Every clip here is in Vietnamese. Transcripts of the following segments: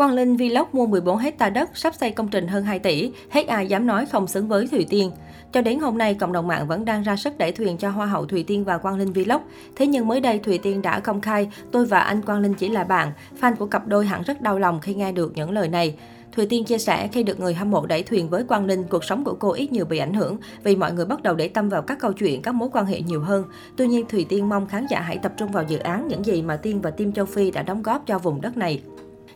Quang Linh Vlog mua 14 hecta đất, sắp xây công trình hơn 2 tỷ, hết ai dám nói không xứng với Thùy Tiên. Cho đến hôm nay, cộng đồng mạng vẫn đang ra sức đẩy thuyền cho Hoa hậu Thùy Tiên và Quang Linh Vlog. Thế nhưng mới đây Thùy Tiên đã công khai, tôi và anh Quang Linh chỉ là bạn. Fan của cặp đôi hẳn rất đau lòng khi nghe được những lời này. Thùy Tiên chia sẻ khi được người hâm mộ đẩy thuyền với Quang Linh, cuộc sống của cô ít nhiều bị ảnh hưởng vì mọi người bắt đầu để tâm vào các câu chuyện, các mối quan hệ nhiều hơn. Tuy nhiên, Thùy Tiên mong khán giả hãy tập trung vào dự án những gì mà Tiên và Team Châu Phi đã đóng góp cho vùng đất này.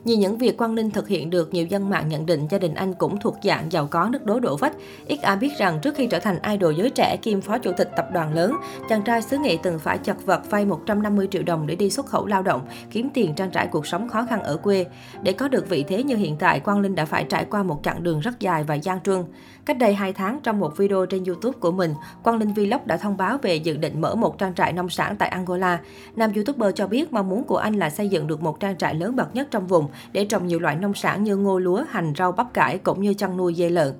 Nhìn những việc Quang Linh thực hiện được, nhiều dân mạng nhận định gia đình anh cũng thuộc dạng giàu có nước đố đổ vách. Ít ai biết rằng trước khi trở thành idol giới trẻ kim phó chủ tịch tập đoàn lớn, chàng trai xứ nghệ từng phải chật vật vay 150 triệu đồng để đi xuất khẩu lao động, kiếm tiền trang trải cuộc sống khó khăn ở quê. Để có được vị thế như hiện tại, Quang Linh đã phải trải qua một chặng đường rất dài và gian truân. Cách đây 2 tháng, trong một video trên YouTube của mình, Quang Linh Vlog đã thông báo về dự định mở một trang trại nông sản tại Angola. Nam YouTuber cho biết mong muốn của anh là xây dựng được một trang trại lớn bậc nhất trong vùng vùng để trồng nhiều loại nông sản như ngô lúa, hành, rau, bắp cải cũng như chăn nuôi dê lợn.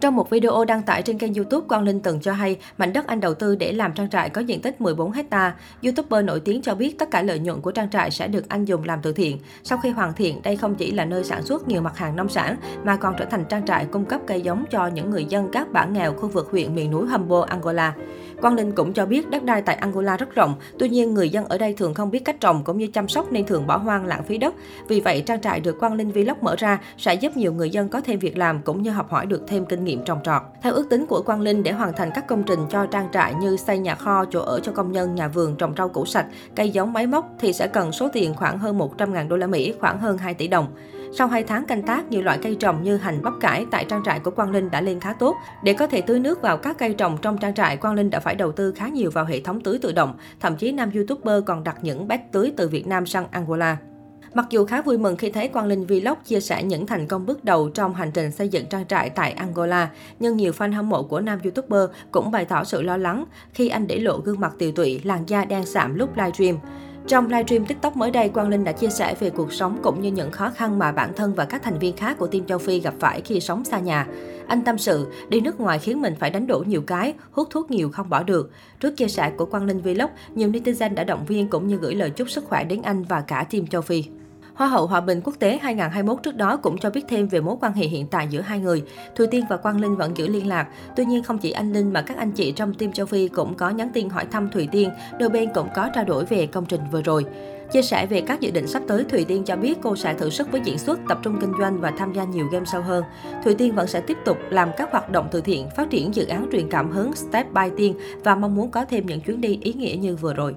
Trong một video đăng tải trên kênh YouTube, Quang Linh từng cho hay mảnh đất anh đầu tư để làm trang trại có diện tích 14 hecta. YouTuber nổi tiếng cho biết tất cả lợi nhuận của trang trại sẽ được anh dùng làm từ thiện. Sau khi hoàn thiện, đây không chỉ là nơi sản xuất nhiều mặt hàng nông sản mà còn trở thành trang trại cung cấp cây giống cho những người dân các bản nghèo khu vực huyện miền núi Humbo, Angola. Quang Linh cũng cho biết đất đai tại Angola rất rộng, tuy nhiên người dân ở đây thường không biết cách trồng cũng như chăm sóc nên thường bỏ hoang lãng phí đất. Vì vậy, trang trại được Quang Linh Vlog mở ra sẽ giúp nhiều người dân có thêm việc làm cũng như học hỏi được thêm kinh nghiệm trồng trọt. Theo ước tính của Quang Linh để hoàn thành các công trình cho trang trại như xây nhà kho, chỗ ở cho công nhân, nhà vườn, trồng rau củ sạch, cây giống máy móc thì sẽ cần số tiền khoảng hơn 100.000 đô la Mỹ, khoảng hơn 2 tỷ đồng. Sau 2 tháng canh tác, nhiều loại cây trồng như hành bắp cải tại trang trại của Quang Linh đã lên khá tốt. Để có thể tưới nước vào các cây trồng trong trang trại, Quang Linh đã phải đầu tư khá nhiều vào hệ thống tưới tự động. Thậm chí nam YouTuber còn đặt những bát tưới từ Việt Nam sang Angola. Mặc dù khá vui mừng khi thấy Quang Linh Vlog chia sẻ những thành công bước đầu trong hành trình xây dựng trang trại tại Angola, nhưng nhiều fan hâm mộ của nam YouTuber cũng bày tỏ sự lo lắng khi anh để lộ gương mặt tiều tụy, làn da đen sạm lúc livestream. Trong livestream TikTok mới đây, Quang Linh đã chia sẻ về cuộc sống cũng như những khó khăn mà bản thân và các thành viên khác của team châu Phi gặp phải khi sống xa nhà. Anh tâm sự, đi nước ngoài khiến mình phải đánh đổ nhiều cái, hút thuốc nhiều không bỏ được. Trước chia sẻ của Quang Linh Vlog, nhiều netizen đã động viên cũng như gửi lời chúc sức khỏe đến anh và cả team châu Phi. Hoa hậu Hòa bình quốc tế 2021 trước đó cũng cho biết thêm về mối quan hệ hiện tại giữa hai người. Thùy Tiên và Quang Linh vẫn giữ liên lạc. Tuy nhiên không chỉ anh Linh mà các anh chị trong team châu Phi cũng có nhắn tin hỏi thăm Thùy Tiên, đôi bên cũng có trao đổi về công trình vừa rồi. Chia sẻ về các dự định sắp tới, Thùy Tiên cho biết cô sẽ thử sức với diễn xuất, tập trung kinh doanh và tham gia nhiều game sâu hơn. Thùy Tiên vẫn sẽ tiếp tục làm các hoạt động từ thiện, phát triển dự án truyền cảm hứng Step by Tiên và mong muốn có thêm những chuyến đi ý nghĩa như vừa rồi.